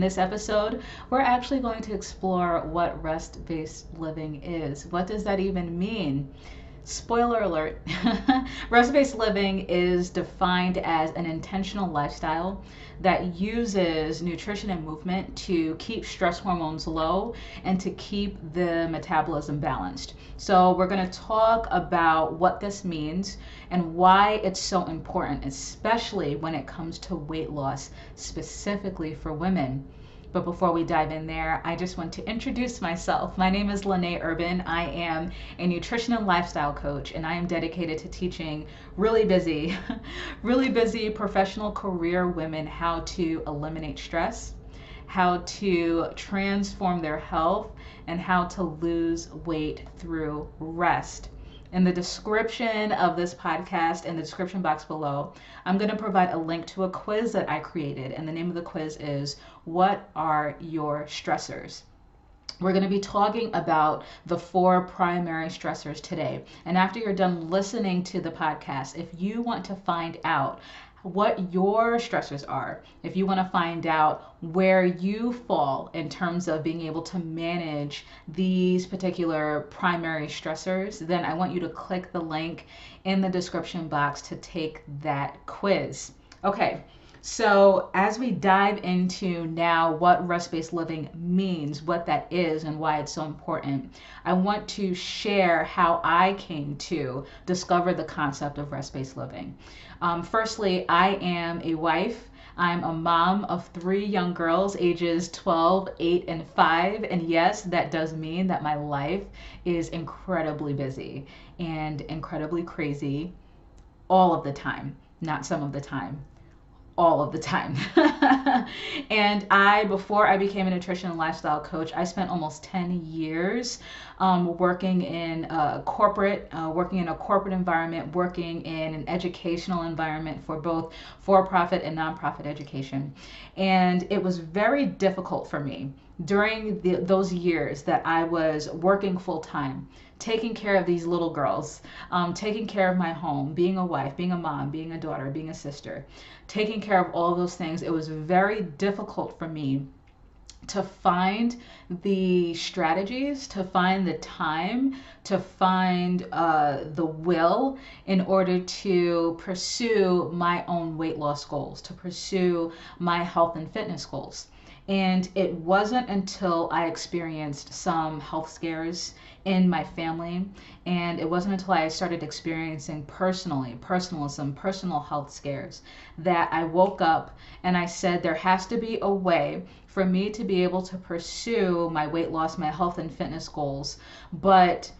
In this episode, we're actually going to explore what rest based living is. What does that even mean? Spoiler alert rest based living is defined as an intentional lifestyle that uses nutrition and movement to keep stress hormones low and to keep the metabolism balanced. So, we're going to talk about what this means and why it's so important, especially when it comes to weight loss, specifically for women. But before we dive in there, I just want to introduce myself. My name is Lene Urban. I am a nutrition and lifestyle coach, and I am dedicated to teaching really busy, really busy professional career women how to eliminate stress, how to transform their health, and how to lose weight through rest. In the description of this podcast, in the description box below, I'm going to provide a link to a quiz that I created. And the name of the quiz is What Are Your Stressors? We're going to be talking about the four primary stressors today. And after you're done listening to the podcast, if you want to find out what your stressors are, if you want to find out where you fall in terms of being able to manage these particular primary stressors, then I want you to click the link in the description box to take that quiz. Okay. So, as we dive into now what rest based living means, what that is, and why it's so important, I want to share how I came to discover the concept of rest based living. Um, firstly, I am a wife. I'm a mom of three young girls, ages 12, 8, and 5. And yes, that does mean that my life is incredibly busy and incredibly crazy all of the time, not some of the time all of the time. and I, before I became a nutrition and lifestyle coach, I spent almost 10 years um, working in a corporate, uh, working in a corporate environment, working in an educational environment for both for profit and nonprofit education. And it was very difficult for me during the, those years that I was working full time taking care of these little girls, um, taking care of my home, being a wife, being a mom, being a daughter, being a sister, taking care of all those things, it was very difficult for me to find the strategies, to find the time, to find uh, the will in order to pursue my own weight loss goals, to pursue my health and fitness goals. And it wasn't until I experienced some health scares in my family. And it wasn't until I started experiencing personally, personalism, personal health scares, that I woke up and I said, there has to be a way for me to be able to pursue my weight loss, my health and fitness goals, but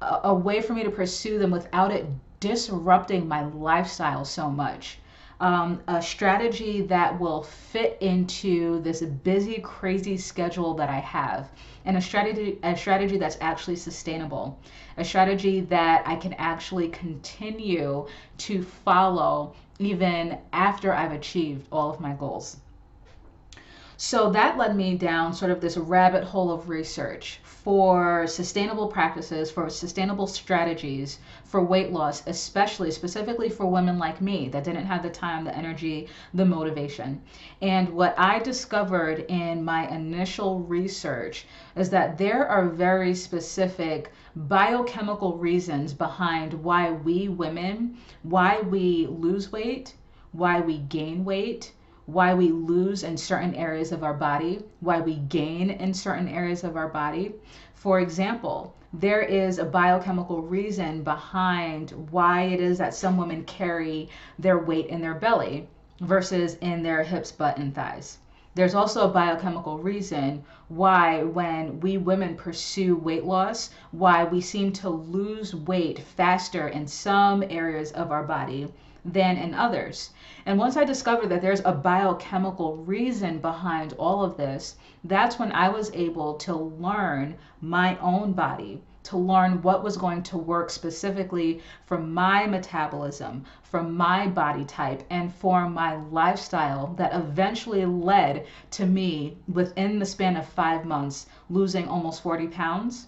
a, a way for me to pursue them without it disrupting my lifestyle so much um, a strategy that will fit into this busy, crazy schedule that I have, and a strategy, a strategy that's actually sustainable, a strategy that I can actually continue to follow even after I've achieved all of my goals. So that led me down sort of this rabbit hole of research for sustainable practices, for sustainable strategies for weight loss, especially specifically for women like me that didn't have the time, the energy, the motivation. And what I discovered in my initial research is that there are very specific biochemical reasons behind why we women, why we lose weight, why we gain weight why we lose in certain areas of our body, why we gain in certain areas of our body. For example, there is a biochemical reason behind why it is that some women carry their weight in their belly versus in their hips, butt, and thighs. There's also a biochemical reason why, when we women pursue weight loss, why we seem to lose weight faster in some areas of our body than in others. And once I discovered that there's a biochemical reason behind all of this, that's when I was able to learn my own body, to learn what was going to work specifically for my metabolism, for my body type, and for my lifestyle that eventually led to me within the span of five months losing almost 40 pounds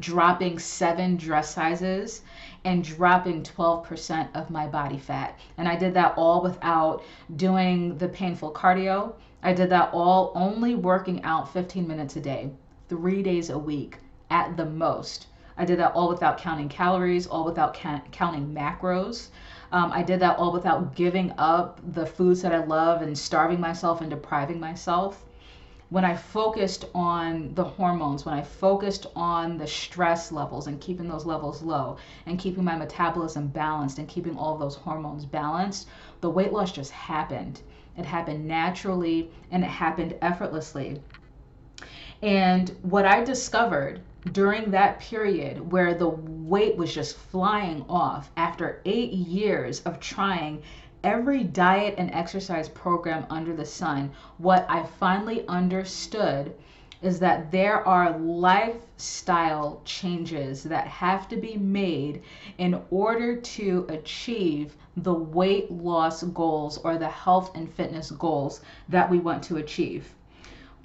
dropping seven dress sizes and dropping 12% of my body fat. And I did that all without doing the painful cardio. I did that all only working out 15 minutes a day, three days a week at the most. I did that all without counting calories, all without ca- counting macros. Um, I did that all without giving up the foods that I love and starving myself and depriving myself. When I focused on the hormones, when I focused on the stress levels and keeping those levels low and keeping my metabolism balanced and keeping all those hormones balanced, the weight loss just happened. It happened naturally and it happened effortlessly. And what I discovered during that period where the weight was just flying off after eight years of trying every diet and exercise program under the sun, what I finally understood is that there are lifestyle changes that have to be made in order to achieve the weight loss goals or the health and fitness goals that we want to achieve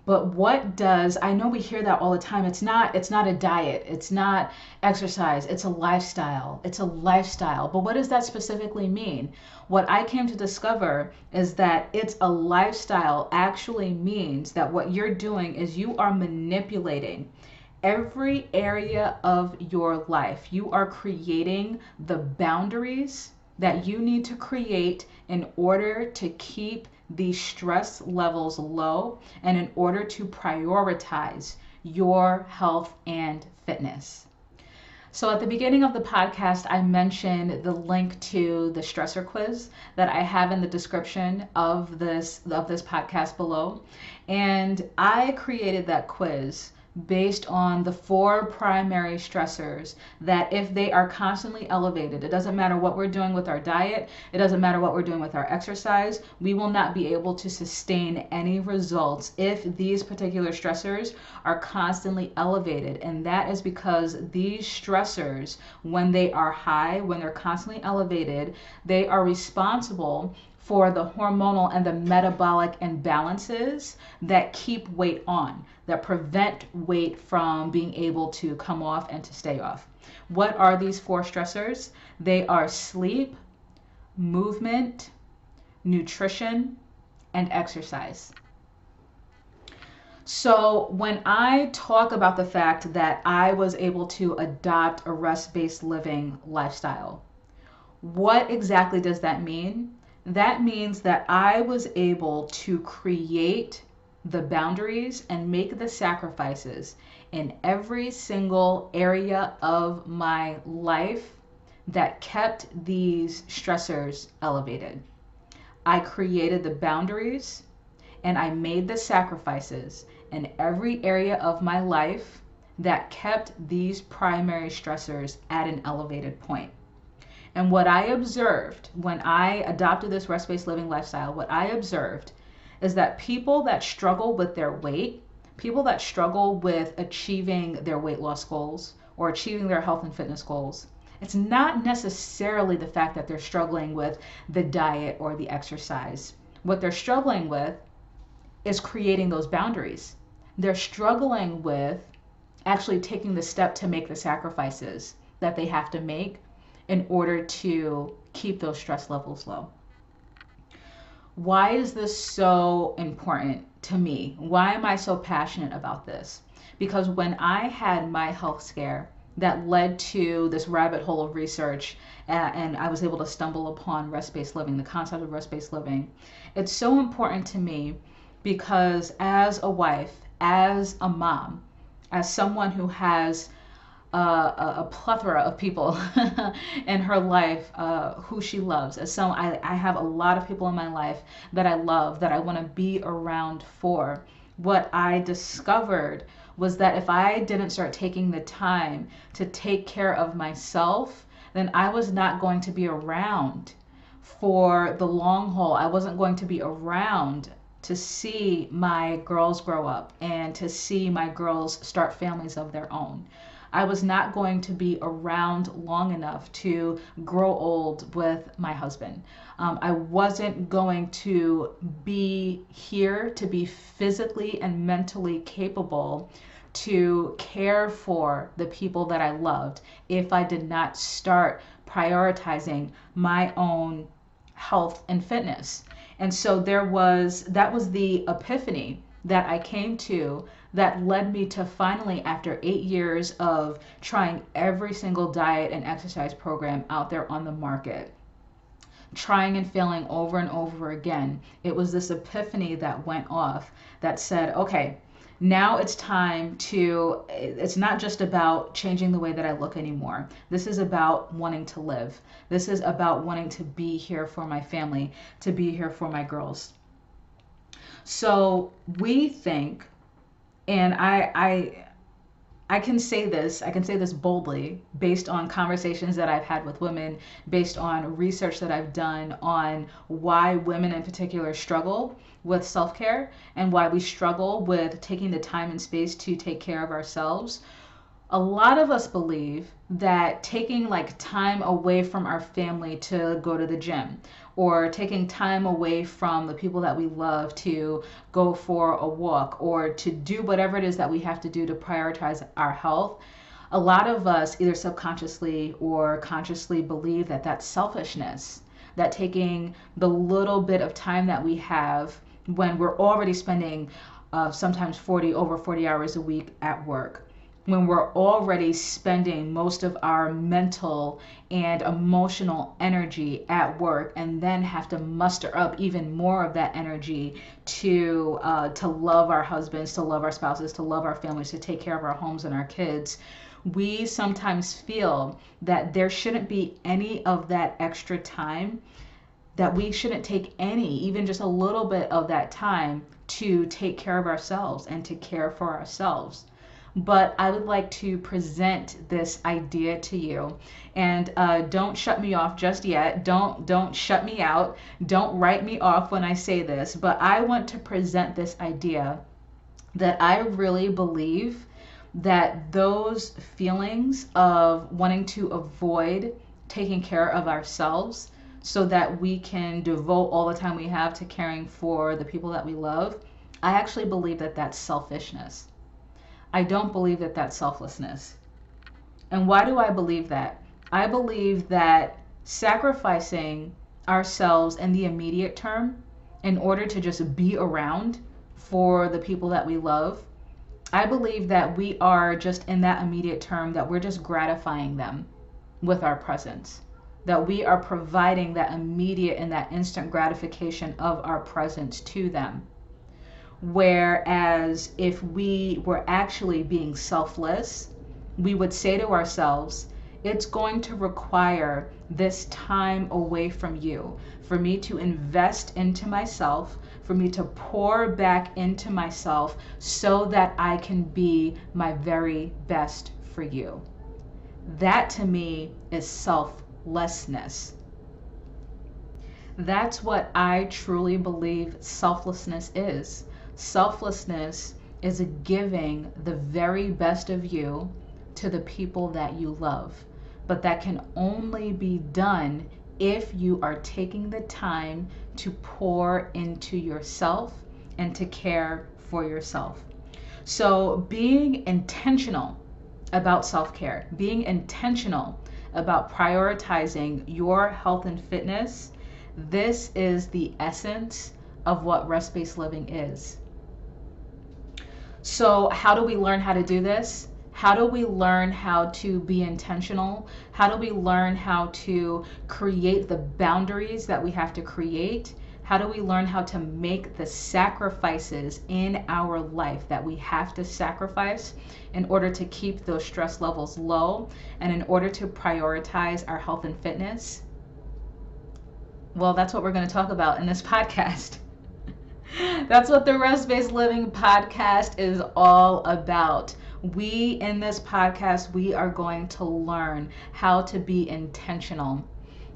but what does i know we hear that all the time it's not it's not a diet it's not exercise it's a lifestyle it's a lifestyle. But what does that specifically mean? What i came to discover is that it's a lifestyle actually means that what you're doing is you are manipulating every area of your life. You are creating the boundaries that you need to create in order to keep the stress levels low and in order to prioritize your health and fitness. So, at the beginning of the podcast, I mentioned the link to the stressor quiz that I have in the description of this of this podcast below. And I created that quiz based on the four primary stressors that if they are constantly elevated, it doesn't matter what we're doing with our diet, it doesn't matter what we're doing with our exercise, we will not be able to sustain any results if these particular stressors are constantly elevated. And that is because these stressors, when they are high, when they're constantly elevated, they are responsible for the hormonal and the metabolic imbalances that keep weight on, that prevent weight from being able to come off and to stay off. What are these four stressors? They are sleep, movement, nutrition, and exercise. So, when I talk about the fact that I was able to adopt a rest based living lifestyle, what exactly does that mean? That means that I was able to create the boundaries and make the sacrifices in every single area of my life that kept these stressors elevated. I created the boundaries and I made the sacrifices in every area of my life that kept these primary stressors at an elevated point. And what I observed when I adopted this rest based living lifestyle, what I observed is that people that struggle with their weight, people that struggle with achieving their weight loss goals or achieving their health and fitness goals, it's not necessarily the fact that they're struggling with the diet or the exercise. What they're struggling with is creating those boundaries. They're struggling with actually taking the step to make the sacrifices that they have to make in order to keep those stress levels low. Why is this so important to me? Why am I so passionate about this? Because when I had my health scare that led to this rabbit hole of research, uh, and I was able to stumble upon rest based living, the concept of rest based living, it's so important to me because as a wife, as a mom, as someone who has a, plethora of people in her life uh, who she loves. So, I, I have a lot of people in my life that I love, that I want to be around for. What I discovered was that if I didn't start taking the time to take care of myself, then I was not going to be around for the long haul. I wasn't going to be around to see my girls grow up and to see my girls start families of their own. I was not going to be around long enough to grow old with my husband. Um, I wasn't going to be here to be physically and mentally capable to care for the people that I loved if I did not start prioritizing my own health and fitness. And so there was that was the epiphany that I came to that led me to finally, after eight years of trying every single diet and exercise program out there on the market, trying and failing over and over again, it was this epiphany that went off that said, okay, now it's time to it's not just about changing the way that i look anymore. This is about wanting to live. This is about wanting to be here for my family to be here for my girls. So we think and i i I can say this, I can say this boldly based on conversations that I've had with women, based on research that I've done on why women in particular struggle with self care and why we struggle with taking the time and space to take care of ourselves. A lot of us believe that taking like time away from our family to go to the gym or taking time away from the people that we love to go for a walk or to do whatever it is that we have to do to prioritize our health a lot of us either subconsciously or consciously believe that that's selfishness that taking the little bit of time that we have when we're already spending uh, sometimes 40 over 40 hours a week at work when we're already spending most of our mental and emotional energy at work and then have to muster up even more of that energy to uh, to love our husbands to love our spouses to love our families to take care of our homes and our kids we sometimes feel that there shouldn't be any of that extra time that we shouldn't take any even just a little bit of that time to take care of ourselves and to care for ourselves but I would like to present this idea to you. And uh, don't shut me off just yet. Don't don't shut me out. Don't write me off when I say this. But I want to present this idea that I really believe that those feelings of wanting to avoid taking care of ourselves so that we can devote all the time we have to caring for the people that we love, I actually believe that that's selfishness. I don't believe that that's selflessness. And why do I believe that? I believe that sacrificing ourselves in the immediate term in order to just be around for the people that we love, I believe that we are just in that immediate term that we're just gratifying them with our presence. That we are providing that immediate and that instant gratification of our presence to them. Whereas if we were actually being selfless, we would say to ourselves, it's going to require this time away from you for me to invest into myself, for me to pour back into myself so that I can be my very best for you. That to me is selflessness. That's what I truly believe selflessness is. Selflessness is giving the very best of you to the people that you love. But that can only be done if you are taking the time to pour into yourself and to care for yourself. So, being intentional about self care, being intentional about prioritizing your health and fitness, this is the essence of what rest based living is. So, how do we learn how to do this? How do we learn how to be intentional? How do we learn how to create the boundaries that we have to create? How do we learn how to make the sacrifices in our life that we have to sacrifice in order to keep those stress levels low and in order to prioritize our health and fitness? Well, that's what we're going to talk about in this podcast. That's what the Rest Based Living podcast is all about. We, in this podcast, we are going to learn how to be intentional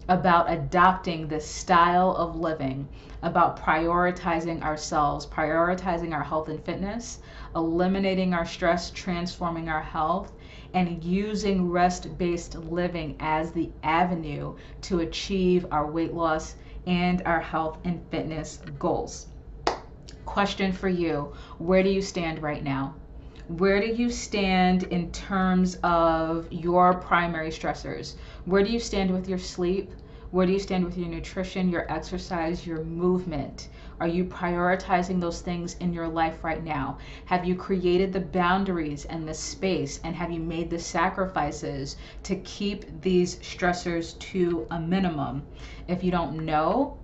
about adopting this style of living, about prioritizing ourselves, prioritizing our health and fitness, eliminating our stress, transforming our health, and using rest based living as the avenue to achieve our weight loss and our health and fitness goals question for you Where do you stand right now? Where do you stand in terms of your primary stressors? Where do you stand with your sleep? Where do you stand with your nutrition, your exercise, your movement? Are you prioritizing those things in your life right now? Have you created the boundaries and the space and have you made the sacrifices to keep these stressors to a minimum? If you don't know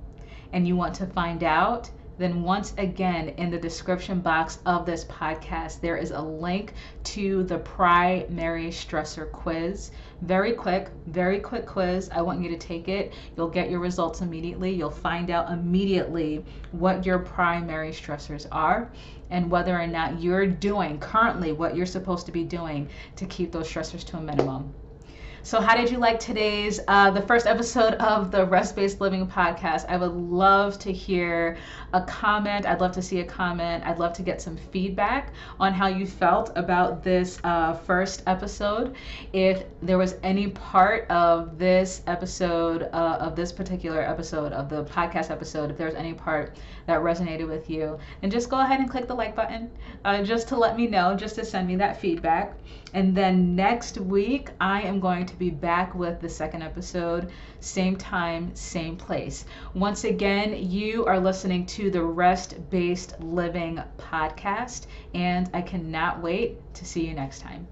and you want to find out, then once again in the description box of this podcast, there is a link to the primary stressor quiz. Very quick, very quick quiz. I want you to take it. You'll get your results immediately. You'll find out immediately what your primary stressors are and whether or not you're doing currently what you're supposed to be doing to keep those stressors to a minimum. So, how did you like today's, uh, the first episode of the Rest Based Living podcast? I would love to hear a comment. I'd love to see a comment. I'd love to get some feedback on how you felt about this uh, first episode. If there was any part of this episode, uh, of this particular episode of the podcast episode, if there's any part that resonated with you, then just go ahead and click the like button uh, just to let me know, just to send me that feedback. And then next week, I am going to be back with the second episode, same time, same place. Once again, you are listening to the Rest Based Living podcast, and I cannot wait to see you next time.